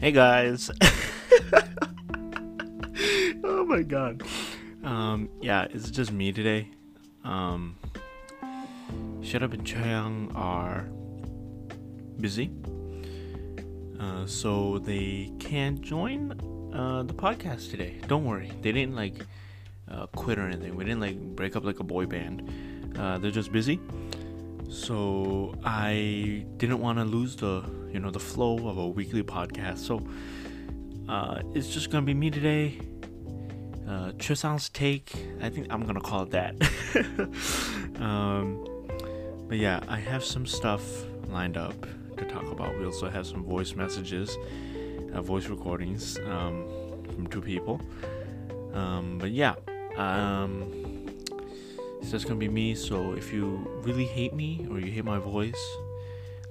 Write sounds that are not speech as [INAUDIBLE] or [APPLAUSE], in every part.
Hey guys. [LAUGHS] oh my god. Um, yeah, it's just me today. Um, Shut Up and Choyang are busy. Uh, so they can't join uh, the podcast today. Don't worry. They didn't like uh, quit or anything. We didn't like break up like a boy band. Uh, they're just busy. So I didn't want to lose the you know the flow of a weekly podcast. So uh, it's just gonna be me today. Uh, Chusang's take. I think I'm gonna call it that. [LAUGHS] um, but yeah, I have some stuff lined up to talk about. We also have some voice messages, uh, voice recordings um, from two people. Um, but yeah, um, it's just gonna be me. So if you really hate me or you hate my voice,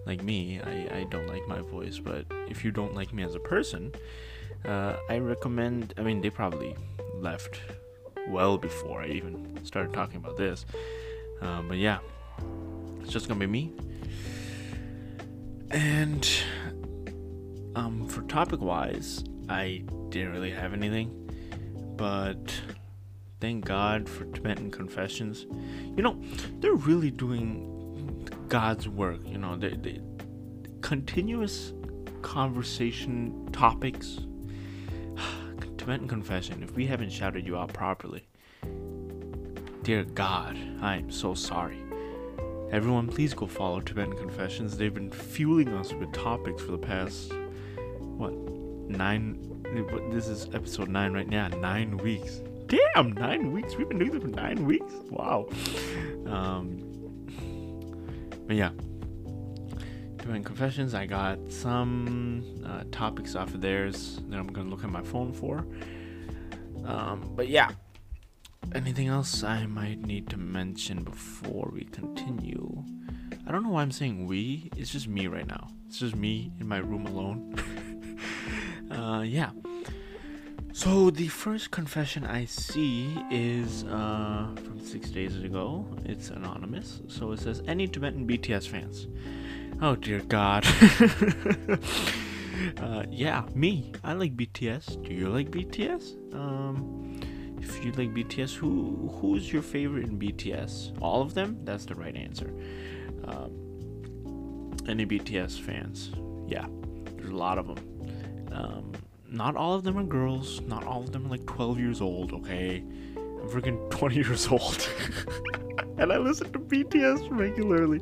like me, I, I don't like my voice. But if you don't like me as a person, uh, I recommend. I mean, they probably left well before I even started talking about this. Um, but yeah, it's just gonna be me. And um, for topic wise, I didn't really have anything, but thank God for Tibetan Confessions. You know, they're really doing God's work. You know, the, they continuous conversation topics. [SIGHS] Tibetan Confession. If we haven't shouted you out properly, dear God, I am so sorry. Everyone, please go follow Tibetan Confessions. They've been fueling us with topics for the past what nine. This is episode nine right now. Nine weeks. Damn, nine weeks. We've been doing this for nine weeks. Wow. Um, but yeah, doing Confessions. I got some uh, topics off of theirs that I'm gonna look at my phone for. Um, but yeah, anything else I might need to mention before we continue? I don't know why I'm saying we. It's just me right now. It's just me in my room alone. [LAUGHS] uh, yeah. So the first confession I see is uh, from six days ago. It's anonymous. So it says, "Any Tibetan BTS fans?" Oh dear God. [LAUGHS] uh, yeah, me. I like BTS. Do you like BTS? Um, if you like BTS, who who's your favorite in BTS? All of them? That's the right answer. Um, any BTS fans? Yeah, there's a lot of them. Um, not all of them are girls. Not all of them are like 12 years old. Okay, I'm freaking [LAUGHS] 20 years old, [LAUGHS] and I listen to BTS regularly.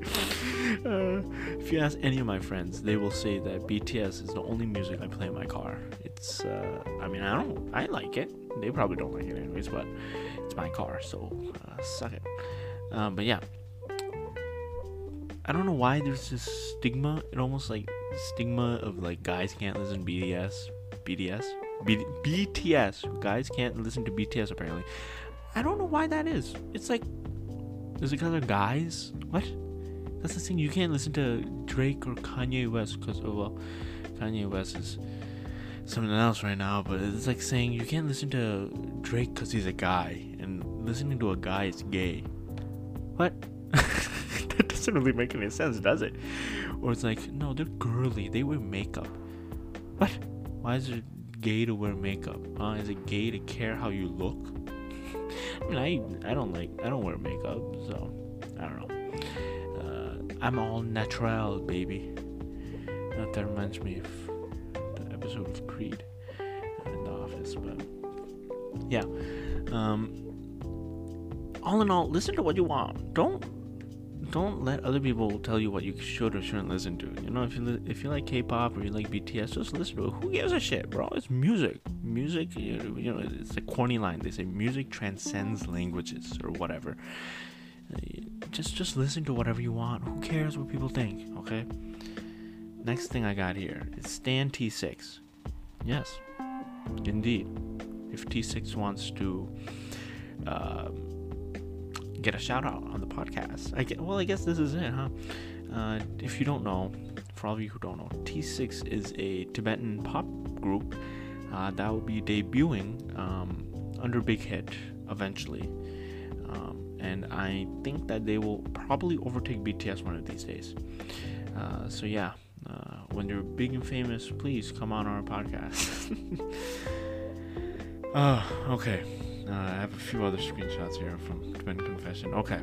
Uh, if you ask any of my friends, they will say that BTS is the only music I play in my car. It's, uh, I mean, I don't, I like it. They probably don't like it anyways, but it's my car, so uh, suck it. Um, but yeah, I don't know why there's this stigma. It almost like stigma of like guys can't listen to BTS, BTS, B- BTS. Guys can't listen to BTS apparently. I don't know why that is. It's like, is it because they're guys? What? That's the thing. You can't listen to Drake or Kanye West because, oh well, Kanye West is something else right now. But it's like saying you can't listen to Drake because he's a guy, and listening to a guy is gay. What? [LAUGHS] that doesn't really make any sense, does it? Or it's like, no, they're girly. They wear makeup. What? Why is it gay to wear makeup? Huh? Is it gay to care how you look? I mean, I I don't like I don't wear makeup, so I don't know. I'm all natural, baby. That, that reminds me of the episode of Creed in the office, but yeah. Um, all in all, listen to what you want. Don't don't let other people tell you what you should or shouldn't listen to. You know, if you li- if you like K-pop or you like BTS, just listen to it. Who gives a shit, bro? It's music. Music, you know, it's a corny line. They say music transcends languages or whatever just just listen to whatever you want. Who cares what people think? Okay. Next thing I got here is Stan T6. Yes, indeed. If T6 wants to um, get a shout out on the podcast, I get, well, I guess this is it, huh? Uh, if you don't know, for all of you who don't know, T6 is a Tibetan pop group uh, that will be debuting um, under Big Hit eventually and I think that they will probably overtake BTS one of these days. Uh, so yeah, uh, when you're big and famous, please come on our podcast. [LAUGHS] uh, okay. Uh, I have a few other screenshots here from Twin Confession. Okay.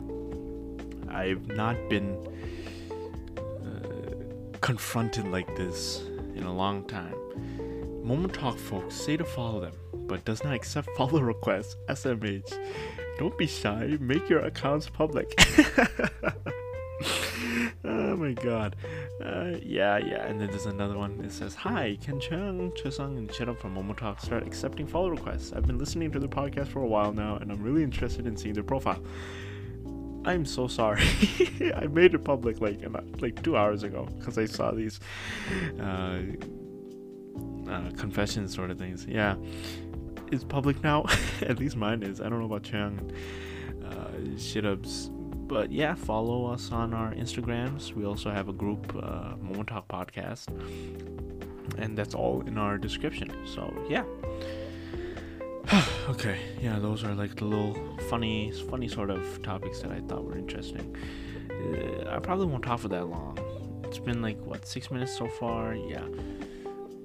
I've not been uh, confronted like this in a long time. Moment Talk folks say to follow them, but does not accept [LAUGHS] follow requests. SMH. Don't be shy. Make your accounts public. [LAUGHS] oh my god. Uh, yeah, yeah. And then there's another one. It says, Hi, Ken Chung, Chosung, and Chidam from Momo Talk start accepting follow requests. I've been listening to the podcast for a while now, and I'm really interested in seeing their profile. I'm so sorry. [LAUGHS] I made it public like like two hours ago because I saw these uh, uh, confessions sort of things. Yeah, it's public now. [LAUGHS] At least mine is. I don't know about Chang, uh, Shitubs but yeah, follow us on our Instagrams. We also have a group, uh, Moment Talk Podcast, and that's all in our description. So yeah. [SIGHS] okay, yeah, those are like the little funny, funny sort of topics that I thought were interesting. Uh, I probably won't talk for that long. It's been like what six minutes so far. Yeah.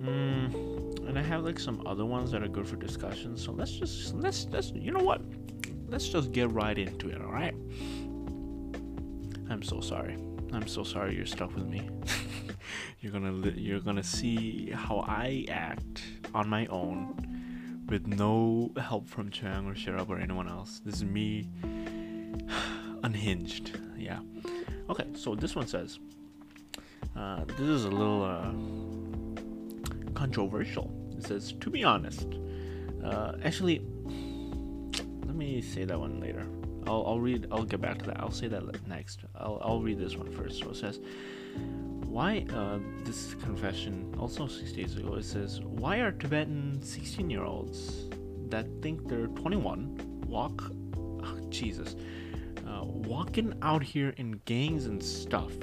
Mm, and I have like some other ones that are good for discussion. So let's just let's let's you know what? Let's just get right into it. All right. I'm so sorry. I'm so sorry you're stuck with me. [LAUGHS] you're gonna li- you're gonna see how I act on my own with no help from Chang or Sharab or anyone else. This is me [SIGHS] unhinged. Yeah. Okay, so this one says uh, this is a little uh, controversial. It says, to be honest, uh, actually, let me say that one later. I'll, I'll read. I'll get back to that. I'll say that next. I'll, I'll read this one first. So it says, why uh, this confession also six days ago it says why are tibetan 16 year olds that think they're 21 walk oh, jesus uh, walking out here in gangs and stuff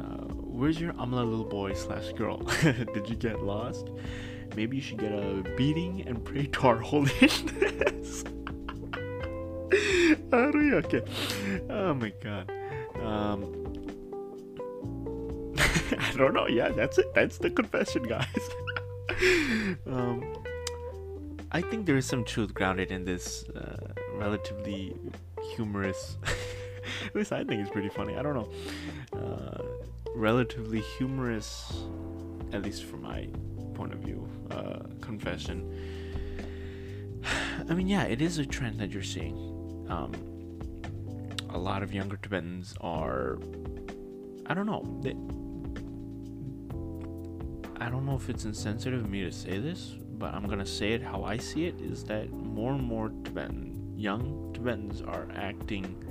uh, where's your amla little boy slash girl [LAUGHS] did you get lost maybe you should get a beating and pray to our [LAUGHS] okay. Oh my god. Um, [LAUGHS] I don't know. Yeah, that's it. That's the confession, guys. [LAUGHS] um, I think there is some truth grounded in this uh, relatively humorous. [LAUGHS] At least I think it's pretty funny. I don't know. Uh, relatively humorous, at least from my point of view, uh, confession. [SIGHS] I mean, yeah, it is a trend that you're seeing um, a lot of younger Tibetans are, I don't know, they, I don't know if it's insensitive of me to say this, but I'm gonna say it how I see it is that more and more Tibetan, young Tibetans are acting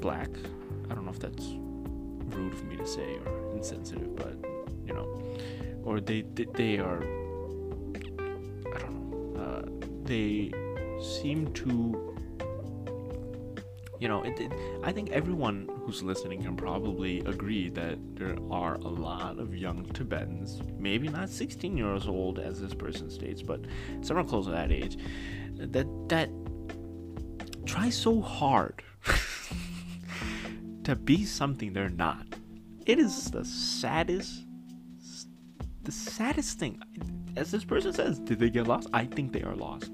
black. I don't know if that's rude of me to say or insensitive, but you know, or they they, they are. I don't know. Uh, they seem to you know it, it, i think everyone who's listening can probably agree that there are a lot of young tibetans maybe not 16 years old as this person states but somewhere close to that age that that try so hard [LAUGHS] to be something they're not. It is the saddest the saddest thing. As this person says did they get lost? I think they are lost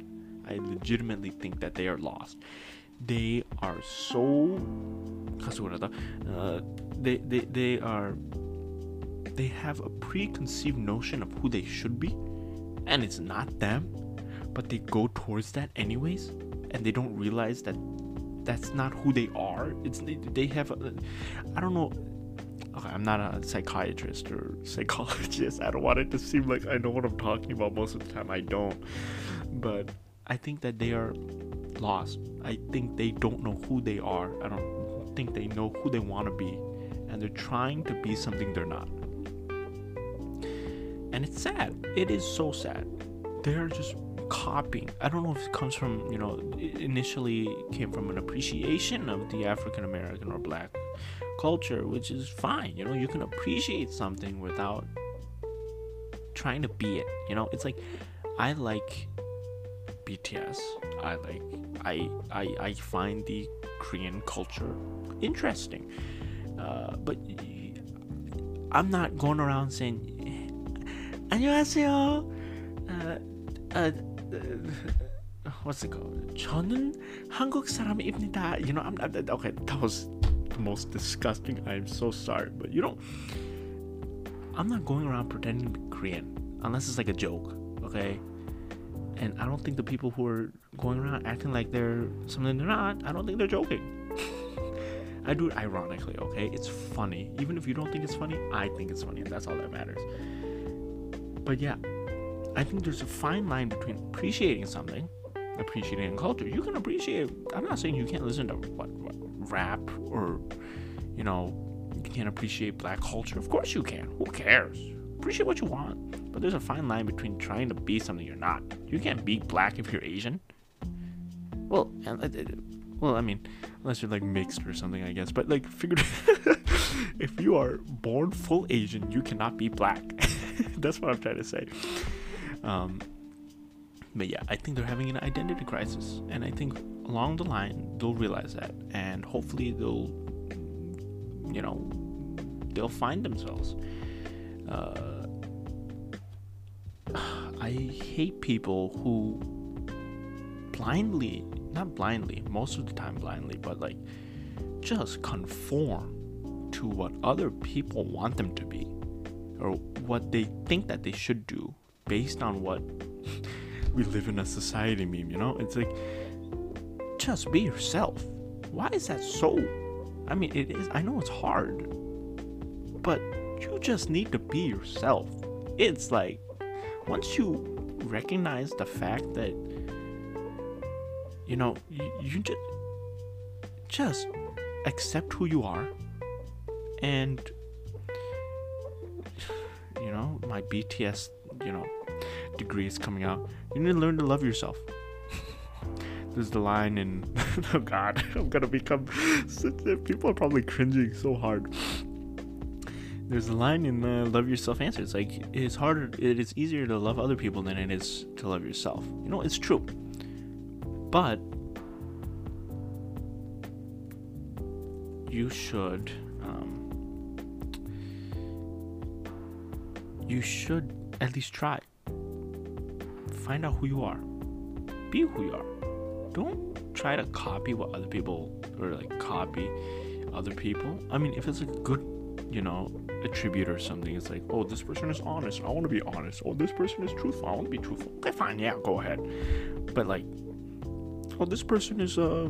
I legitimately think that they are lost. They are so uh, they, they they are they have a preconceived notion of who they should be and it's not them but they go towards that anyways and they don't realize that that's not who they are. It's they, have i don't know okay, i'm not a psychiatrist or psychologist. I don't want it to seem like i know what i'm talking about most of the time. I don't. But I think that they are lost. I think they don't know who they are. I don't think they know who they want to be. And they're trying to be something they're not. And it's sad. It is so sad. They're just copying. I don't know if it comes from, you know, initially came from an appreciation of the African American or black culture, which is fine. You know, you can appreciate something without trying to be it. You know, it's like I like BTS. I like I I I find the Korean culture interesting, uh, but I'm not going around saying 안녕하세요. Uh, uh, uh, what's it called? 저는 한국 사람입니다. You know, I'm not okay. That was the most disgusting. I'm so sorry, but you don't. I'm not going around pretending to be Korean unless it's like a joke, okay? and I don't think the people who are going around acting like they're something they're not, I don't think they're joking. [LAUGHS] I do it ironically, okay? It's funny. Even if you don't think it's funny, I think it's funny, and that's all that matters. But yeah, I think there's a fine line between appreciating something, appreciating culture. You can appreciate. I'm not saying you can't listen to what, what rap or, you know, you can't appreciate black culture. Of course you can. Who cares? Appreciate what you want. But there's a fine line between trying to be something you're not. You can't be black if you're Asian. Well, well, I mean, unless you're like mixed or something, I guess. But like, figured [LAUGHS] if you are born full Asian, you cannot be black. [LAUGHS] That's what I'm trying to say. Um, but yeah, I think they're having an identity crisis, and I think along the line they'll realize that, and hopefully they'll, you know, they'll find themselves. Uh, I hate people who blindly, not blindly, most of the time blindly, but like just conform to what other people want them to be or what they think that they should do based on what [LAUGHS] we live in a society meme, you know? It's like just be yourself. Why is that so? I mean, it is I know it's hard. But you just need to be yourself. It's like once you recognize the fact that you know, you, you just just accept who you are and you know, my BTS, you know, degree is coming out. You need to learn to love yourself. [LAUGHS] There's the line in [LAUGHS] oh god, [LAUGHS] I'm gonna become people are probably cringing so hard. There's a line in uh, Love Yourself Answer. It's like it's harder, it is easier to love other people than it is to love yourself. You know, it's true. But you should um, you should at least try find out who you are be who you are don't try to copy what other people or like copy other people i mean if it's a good you know attribute or something it's like oh this person is honest i want to be honest oh this person is truthful i want to be truthful okay fine yeah go ahead but like oh this person is uh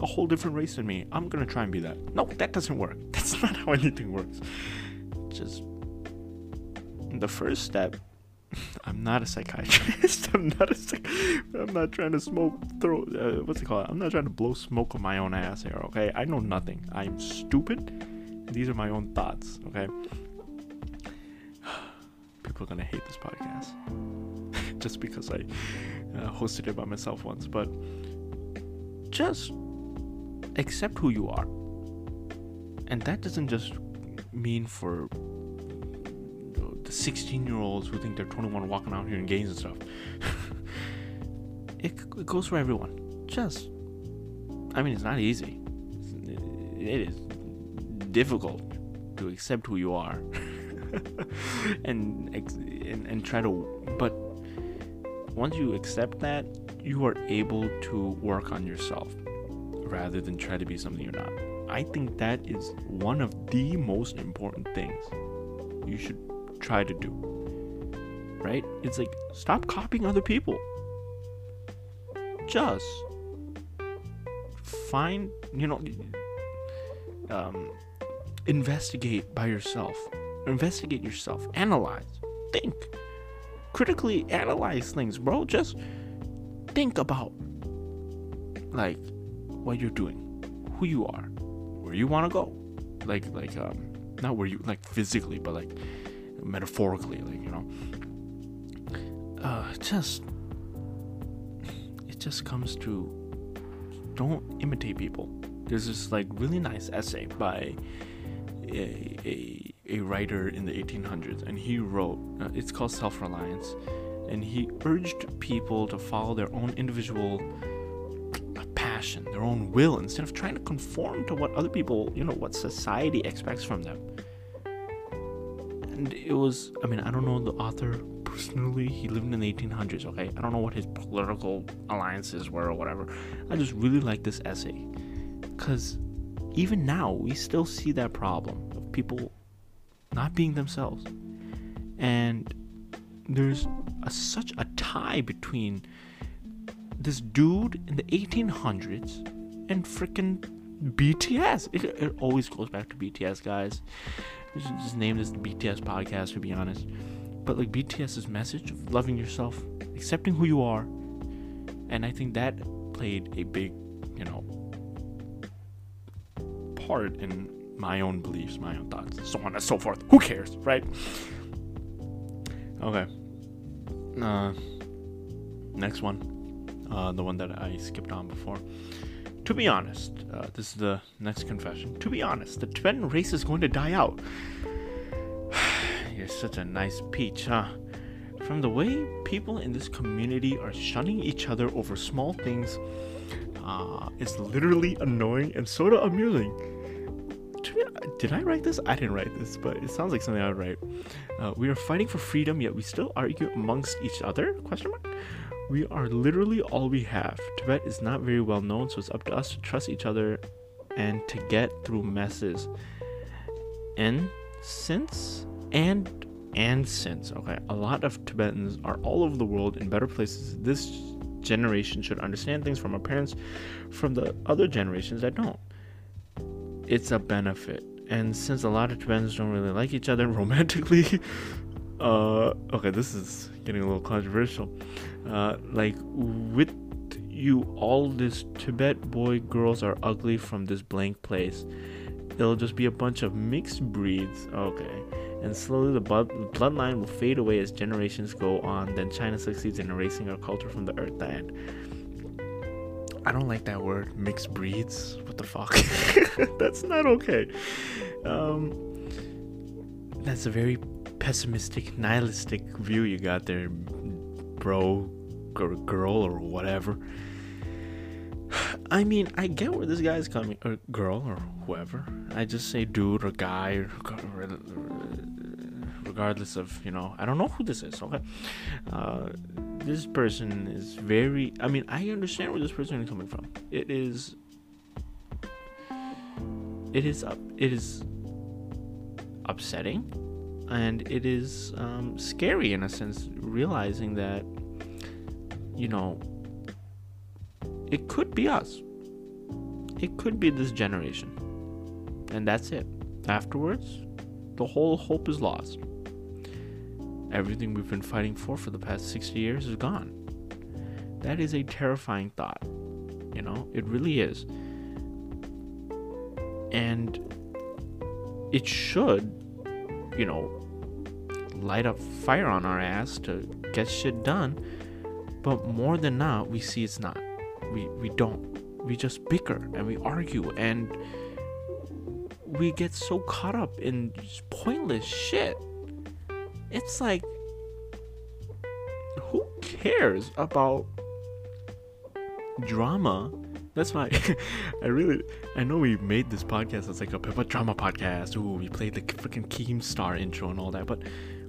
a whole different race than me. I'm gonna try and be that. No, that doesn't work. [LAUGHS] That's not how anything works. Just the first step. [LAUGHS] I'm not a psychiatrist. [LAUGHS] I'm not a. Psych- I'm not trying to smoke. Throw. Uh, what's it called? I'm not trying to blow smoke on my own ass here. Okay, I know nothing. I'm stupid. These are my own thoughts. Okay. [SIGHS] People are gonna hate this podcast [LAUGHS] just because I uh, hosted it by myself once, but just accept who you are. And that doesn't just mean for the 16 year olds who think they're 21 walking out here in games and stuff. [LAUGHS] it, it goes for everyone. Just, I mean, it's not easy. It is difficult to accept who you are [LAUGHS] and, and and try to but once you accept that you are able to work on yourself rather than try to be something you're not. I think that is one of the most important things you should try to do. Right? It's like stop copying other people. Just find, you know, um, investigate by yourself. Investigate yourself. Analyze. Think. Critically analyze things, bro. Just think about like what you're doing, who you are, where you want to go, like like um not where you like physically, but like metaphorically, like you know. Uh, just it just comes to don't imitate people. There's this like really nice essay by a, a, a writer in the 1800s, and he wrote. Uh, it's called Self Reliance, and he urged people to follow their own individual passion, their own will, instead of trying to conform to what other people, you know, what society expects from them. and it was i mean i don't know the author personally he lived in the 1800s okay i don't know what his political alliances were or whatever i just really like this essay because even now we still see that problem of people not being themselves and there's a, such a tie between this dude in the 1800s and freaking BTS. It, it, always goes back to BTS, guys. Just name this BTS podcast, to be honest. But like BTS's message of loving yourself, accepting who you are, and I think that played a big, you know, in my own beliefs, my own thoughts, so on and so forth. Who cares, right? Okay. Uh, next one, uh, the one that I skipped on before. To be honest, uh, this is the next confession. To be honest, the Tibetan race is going to die out. [SIGHS] You're such a nice peach, huh? From the way people in this community are shunning each other over small things, uh, it's literally annoying and sort of amusing. Did I write this? I didn't write this, but it sounds like something I would write. Uh, we are fighting for freedom, yet we still argue amongst each other? Question mark. We are literally all we have. Tibet is not very well known, so it's up to us to trust each other and to get through messes. And since and and since okay, a lot of Tibetans are all over the world in better places. This generation should understand things from our parents, from the other generations that don't. It's a benefit and since a lot of Tibetans don't really like each other [LAUGHS] romantically, [LAUGHS] uh, okay, this is getting a little controversial. Uh, like with you, all this Tibet boy girls are ugly from this blank place. It'll just be a bunch of mixed breeds. Okay. And slowly the bloodline will fade away as generations go on. Then China succeeds in erasing our culture from the earth. That I don't like that word, mixed breeds. The fuck? [LAUGHS] that's not okay. Um, that's a very pessimistic, nihilistic view you got there, bro, girl, or whatever. I mean, I get where this guy's coming, or girl, or whoever. I just say dude or guy, or, regardless of you know. I don't know who this is. Okay, uh, this person is very. I mean, I understand where this person is coming from. It is. It is up. It is upsetting, and it is um, scary in a sense, realizing that you know it could be us. It could be this generation, and that's it. Afterwards, the whole hope is lost everything we've been fighting for for the past 60 years is gone. That is a terrifying thought. You know, it really is. And it should, you know, light up fire on our ass to get shit done. But more than not, we see it's not. We we don't. We just bicker and we argue and we get so caught up in pointless shit it's like who cares about drama that's why [LAUGHS] I really I know we made this podcast as like a, a drama podcast. Ooh, we played the freaking Keemstar intro and all that, but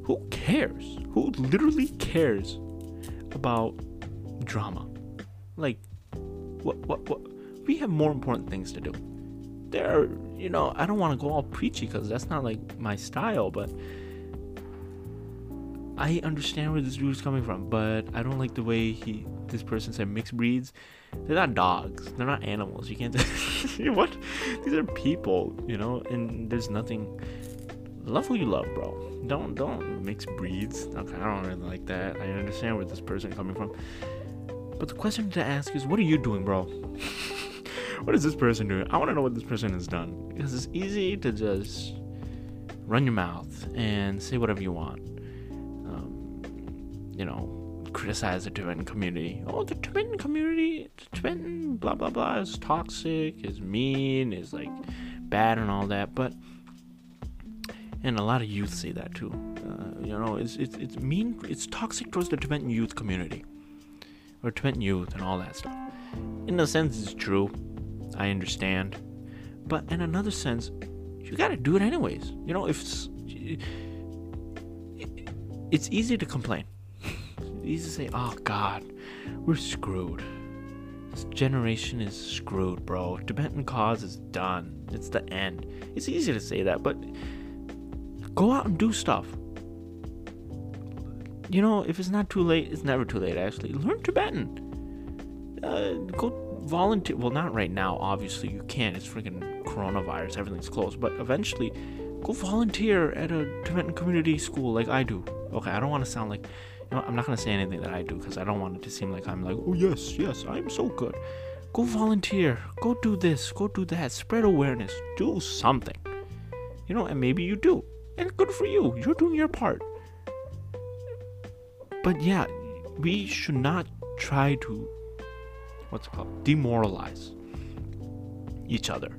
who cares? Who literally cares about drama? Like, what what what? We have more important things to do. There, are, you know, I don't want to go all preachy because that's not like my style, but I understand where this dude is coming from, but I don't like the way he this person said mixed breeds. They're not dogs. They're not animals. You can't. [LAUGHS] what? These are people, you know. And there's nothing. Love who you love, bro. Don't don't mix breeds. Okay, I don't really like that. I understand where this person coming from. But the question to ask is, what are you doing, bro? [LAUGHS] what is this person doing? I want to know what this person has done because it's easy to just run your mouth and say whatever you want um, you know, criticize the Tibetan community. Oh, the Tibetan community, the Tibetan blah blah blah is toxic, is mean, is like bad and all that. But and a lot of youth say that too. Uh, you know, it's it's it's mean, it's toxic towards the Tibetan youth community or Tibetan youth and all that stuff. In a sense, it's true. I understand, but in another sense, you gotta do it anyways. You know, if it's easy to complain. Easy to say, "Oh God, we're screwed." This generation is screwed, bro. Tibetan cause is done. It's the end. It's easy to say that, but go out and do stuff. You know, if it's not too late, it's never too late, actually. Learn Tibetan. Uh, go volunteer. Well, not right now, obviously. You can't. It's freaking coronavirus. Everything's closed. But eventually, go volunteer at a Tibetan community school like I do. Okay, I don't want to sound like I'm not gonna say anything that I do because I don't want it to seem like I'm like, oh yes, yes, I'm so good. Go volunteer. Go do this. Go do that. Spread awareness. Do something. You know, and maybe you do, and good for you. You're doing your part. But yeah, we should not try to what's called demoralize each other.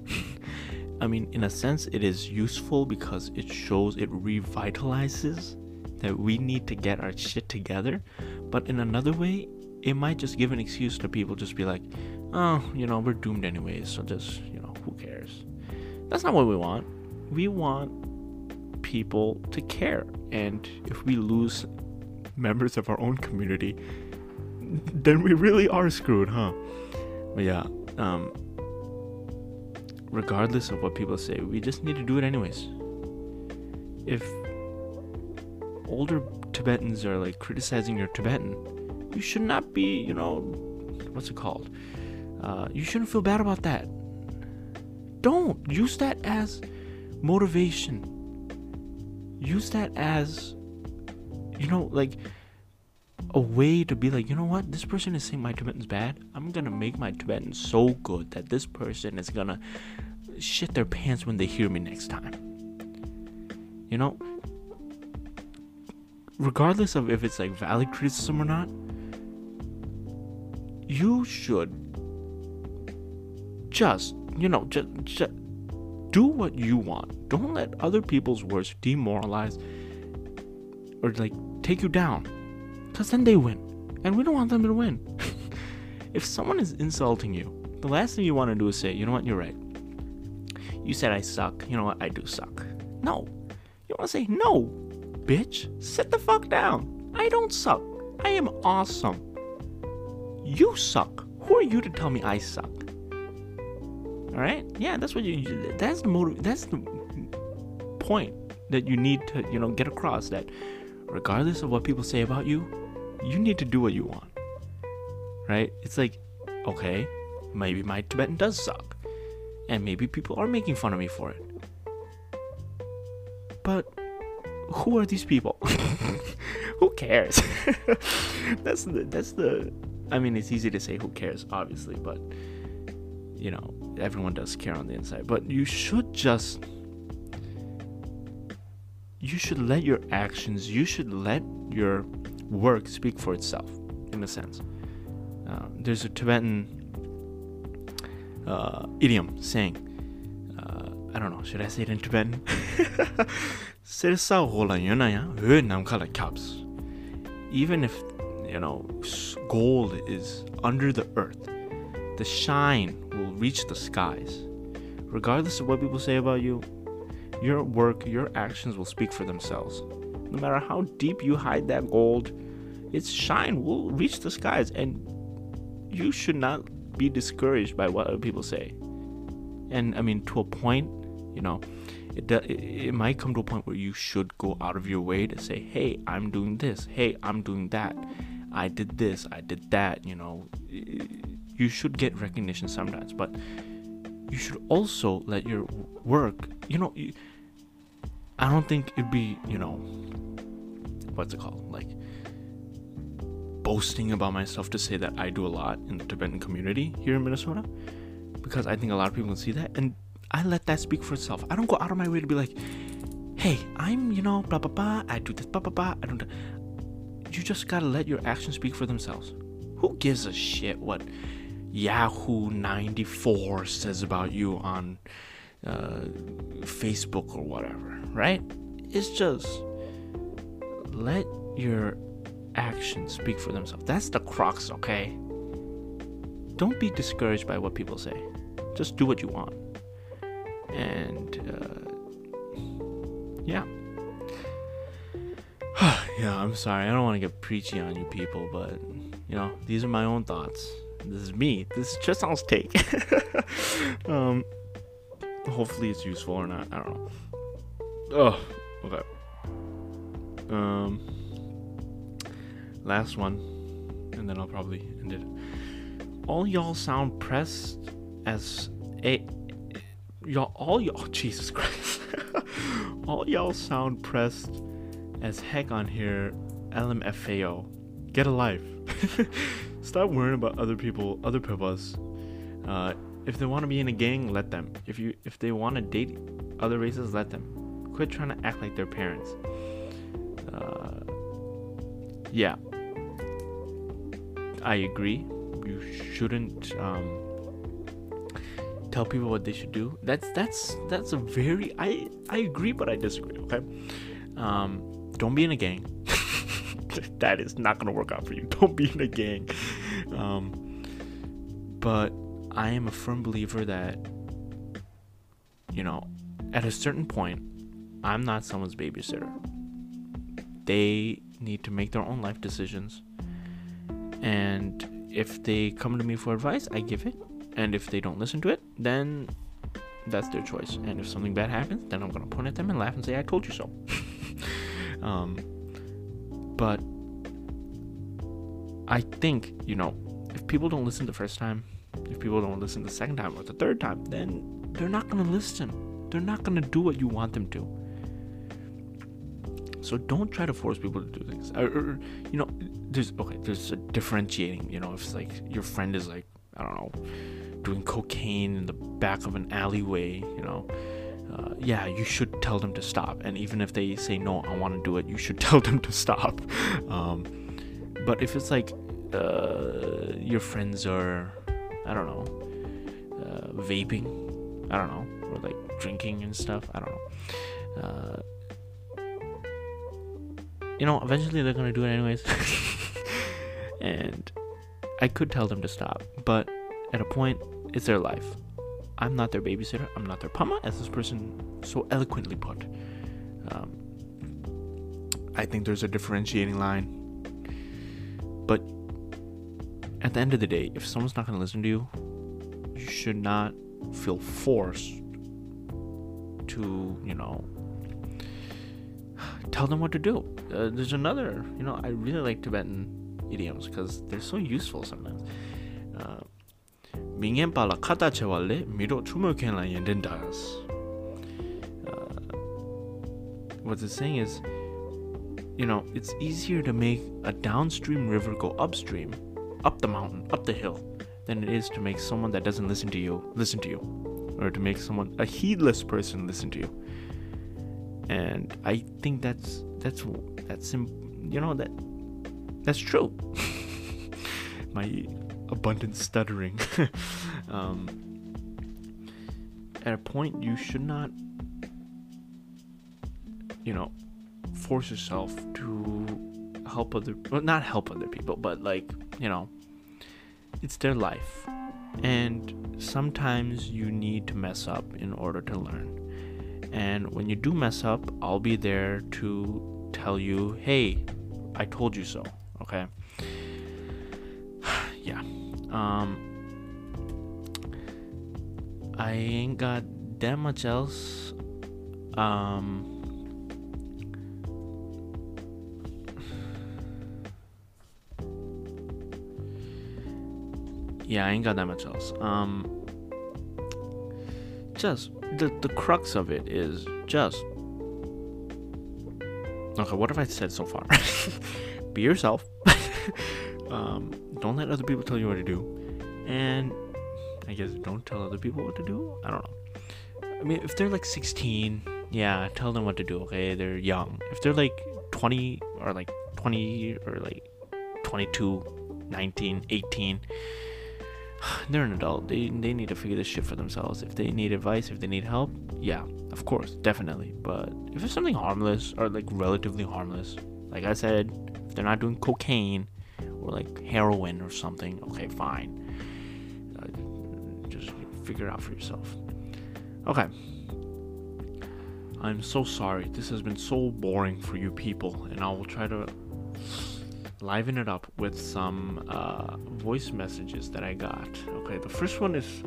[LAUGHS] I mean, in a sense, it is useful because it shows it revitalizes that we need to get our shit together. But in another way, it might just give an excuse to people just be like, oh, you know, we're doomed anyways, so just, you know, who cares? That's not what we want. We want people to care. And if we lose members of our own community, then we really are screwed, huh? But yeah, um, regardless of what people say, we just need to do it anyways. If older Tibetans are like criticizing your Tibetan, you should not be, you know, what's it called? Uh, you shouldn't feel bad about that. Don't use that as motivation. Use that as, you know, like a way to be like, you know what? This person is saying my Tibetan's bad. I'm gonna make my Tibetan so good that this person is gonna shit their pants when they hear me next time. You know, regardless of if it's like valid criticism or not, you should just, you know, just, just do what you want. Don't let other people's words demoralize or like take you down. Because then they win. And we don't want them to win. [LAUGHS] if someone is insulting you, the last thing you want to do is say, you know what, you're right. You said I suck. You know what, I do suck. No. You want to say, no, bitch. Sit the fuck down. I don't suck. I am awesome. You suck. Who are you to tell me I suck? All right? Yeah, that's what you. That's the motive. That's the point that you need to, you know, get across. That regardless of what people say about you, you need to do what you want. Right? It's like, okay, maybe my Tibetan does suck, and maybe people are making fun of me for it. But who are these people? [LAUGHS] who cares? [LAUGHS] that's the that's the I mean it's easy to say who cares obviously, but you know, everyone does care on the inside, but you should just you should let your actions, you should let your work speak for itself, in a sense. Uh, there's a Tibetan uh, idiom saying, uh, I don't know, should I say it in Tibetan? [LAUGHS] Even if, you know, gold is under the earth, the shine will reach the skies. Regardless of what people say about you, your work, your actions will speak for themselves. No matter how deep you hide that gold, its shine will reach the skies, and you should not be discouraged by what other people say. And I mean, to a point, you know, it, it might come to a point where you should go out of your way to say, hey, I'm doing this, hey, I'm doing that, I did this, I did that, you know. You should get recognition sometimes, but you should also let your work, you know, I don't think it'd be, you know, what's it called? Like boasting about myself to say that I do a lot in the Tibetan community here in Minnesota because I think a lot of people can see that and I let that speak for itself. I don't go out of my way to be like, hey, I'm, you know, blah, blah, blah, I do this, blah, blah, blah, I don't. You just gotta let your actions speak for themselves. Who gives a shit what Yahoo 94 says about you on uh, Facebook or whatever, right? It's just let your actions speak for themselves. That's the crux, okay? Don't be discouraged by what people say. Just do what you want and uh, yeah [SIGHS] yeah, I'm sorry. I don't want to get preachy on you people, but you know, these are my own thoughts. This is me. This is just Tristan's take. [LAUGHS] um, hopefully it's useful or not. I don't know. Oh, okay. Um, last one, and then I'll probably end it. All y'all sound pressed as a y'all. All y'all. [LAUGHS] Jesus Christ. [LAUGHS] all y'all sound pressed as heck on here. LMFAO. Get a life. [LAUGHS] Stop worrying about other people, other people's. Uh, if they want to be in a gang, let them. If you if they want to date other races, let them. Quit trying to act like their parents. Uh, yeah, I agree. You shouldn't um, tell people what they should do. That's that's that's a very I I agree, but I disagree. Okay, um, don't be in a gang. [LAUGHS] that is not gonna work out for you. [LAUGHS] Don't be in a gang. Um, but I am a firm believer that, you know, at a certain point, I'm not someone's babysitter. They need to make their own life decisions. And if they come to me for advice, I give it. And if they don't listen to it, then that's their choice. And if something bad happens, then I'm to point at them and laugh and say, I told you so. [LAUGHS] um, but I think, you know, if people don't listen the first time, if people don't listen the second time or the third time, then they're not to listen. They're not to do what you want them to. So don't try to force people to do things. Or, or, you know, there's okay, there's a differentiating. You know, if it's like your friend is like I don't know, doing cocaine in the back of an alleyway, you know, uh, yeah, you should tell them to stop. And even if they say no, I want to do it, you should [LAUGHS] tell them to stop. Um, but if it's like uh, your friends are I don't know, uh, vaping, I don't know, or like drinking and stuff. I don't know. Uh, you know, eventually they're gonna do it anyways. [LAUGHS] and I could tell them to stop, but at a point, it's their life. I'm not their babysitter. I'm not their pama, as this person so eloquently put. Um, I think there's a differentiating line. But at the end of the day, if someone's not going to listen to you, you should not feel forced to, you know, tell them what to do. Uh, there's another, you know, I really like Tibetan idioms because they're so useful sometimes. Uh, Mingen pala kata chewale miro chumuken uh, What it's saying is, you know, it's easier to make a downstream river go upstream up the mountain, up the hill, than it is to make someone that doesn't listen to you listen to you, or to make someone a heedless person listen to you. And I think that's that's that's you know that that's true. [LAUGHS] My abundant stuttering. [LAUGHS] um, at a point, you should not, you know, force yourself to help other, well, not help other people, but like you know, it's their life. And sometimes you need to mess up in order to learn. And when you do mess up, I'll be there to tell you, hey, I told you so. Okay. Yeah. Um, I ain't got that much else. Um, yeah, I ain't got that much else. Um, just the the crux of it is just okay. What have I said so far? [LAUGHS] Be yourself. [LAUGHS] um, don't let other people tell you what to do, and I guess don't tell other people what to do. I don't know. I mean, if they're like 16, yeah, tell them what to do. Okay, they're young. If they're like 20 or like 20 or like 22, 19, 18 [SIGHS] they're an adult. They they need to figure this shit for themselves. If they need advice, if they need help, yeah, of course, definitely. But if it's something harmless or like relatively harmless, like I said, if they're not doing cocaine or like heroin or something, okay, fine. Uh, just figure it out for yourself. Okay. I'm so sorry. This has been so boring for you people, and I will try to liven it up with some uh, voice messages that I got. Okay, the first one is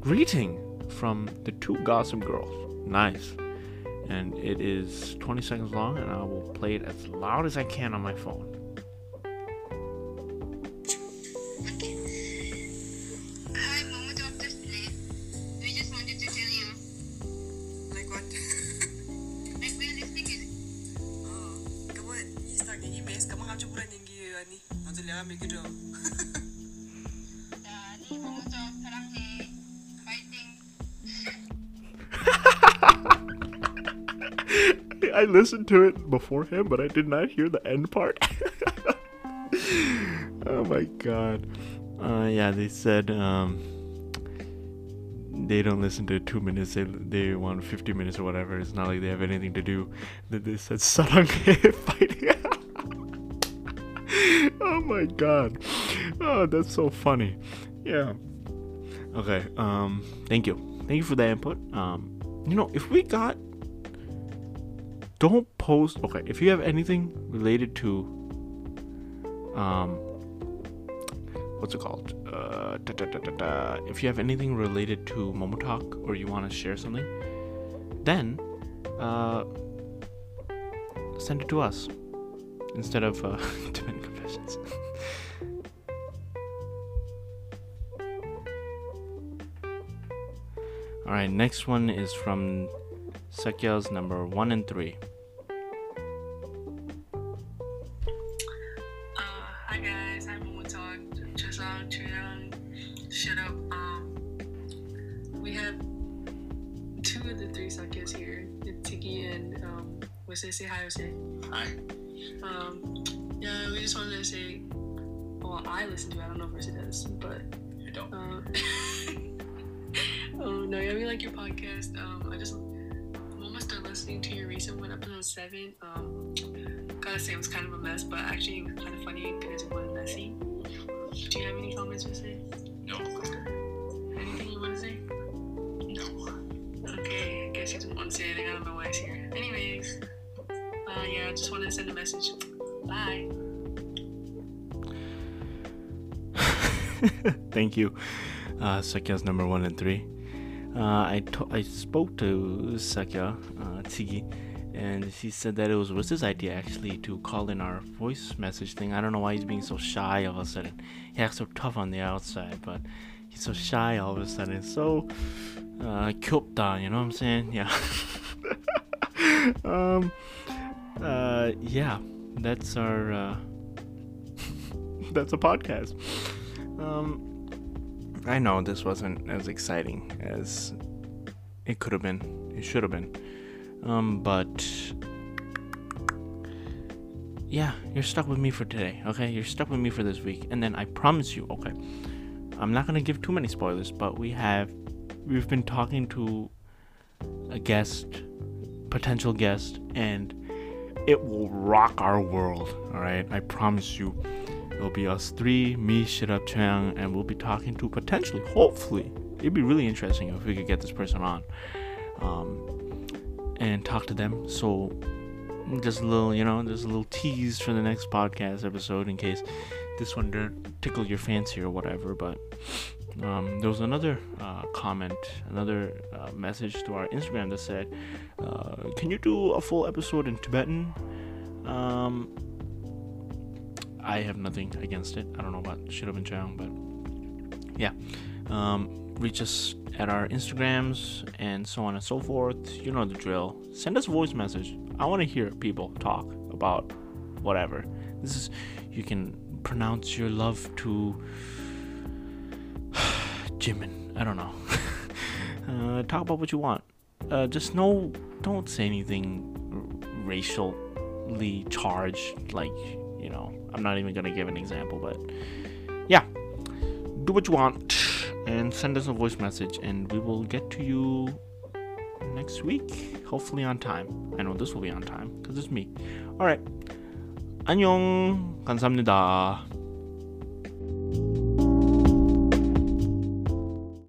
greeting from the two gossip girls. Nice. And it is 20 seconds long, and I will play it as loud as I can on my phone. yung giyo ani. Nandiyan lang kami kudo. Daddy, Mama Doc, 사랑해. Fighting. I listened to it beforehand, but I did not hear the end part. [LAUGHS] oh my god. Uh, yeah, they said um, they don't listen to two minutes. They they want 50 minutes or whatever. It's not like they have anything to do. Then they said saranghe fighting. [LAUGHS] [LAUGHS] oh my god. Oh, that's so funny. Yeah. Okay. Um. Thank you. Thank you for the input. Um. You know, if we got don't post okay if you have anything related to um what's it called uh da, da, da, if you have anything related to momo talk or you want to share something then uh send it to us instead of uh [LAUGHS] Confessions [LAUGHS] all right next one is from Sekya's number one and three listening to your recent one, episode seven. Um, gotta say it was kind of a mess, but actually it was kind of funny because it was messy. Do you have any comments to say? No. Anything you want to say? No. Okay, I guess you don't want to say anything. I don't know why he's here. Anyways, uh, yeah, I just wanted to send a message. Bye. [LAUGHS] Thank you, uh, Sakya's number one and three. Uh, I to- I spoke to Sakya, uh, Tsugi, and she said that it was Rissa's idea actually to call in our voice message thing. I don't know why he's being so shy all of a sudden. He acts so tough on the outside, but he's so shy all of a sudden. So, uh, kyopda, you know what I'm saying? Yeah. [LAUGHS] um, uh, yeah, that's our, uh, [LAUGHS] that's a podcast. Um, I know this wasn't as exciting as it could have been. It should have been. Um, but yeah, you're stuck with me for today. Okay, you're stuck with me for this week, and then I promise you. Okay, I'm not gonna give too many spoilers, but we have we've been talking to a guest, potential guest, and it will rock our world. All right, I promise you. It'll be us three, me, Shirap Chang, and we'll be talking to potentially, hopefully, it'd be really interesting if we could get this person on um, and talk to them. So, just a little, you know, just a little tease for the next podcast episode in case this one didn't tickle your fancy or whatever. But um, there was another uh, comment, another uh, message to our Instagram that said, uh, "Can you do a full episode in Tibetan?" Um, I have nothing against it. I don't know about Shirobin Chang, but yeah. Um, reach us at our Instagrams and so on and so forth. You know the drill. Send us voice message. I want to hear people talk about whatever. This is you can pronounce your love to [SIGHS] Jimin. I don't know. [LAUGHS] uh, talk about what you want. Uh, just no, don't say anything racially charged. Like you know, I'm not even gonna give an example, but yeah, do what you want and send us a voice message, and we will get to you next week, hopefully on time. I know this will be on time because it's me. All right, 안녕, 감사합니다.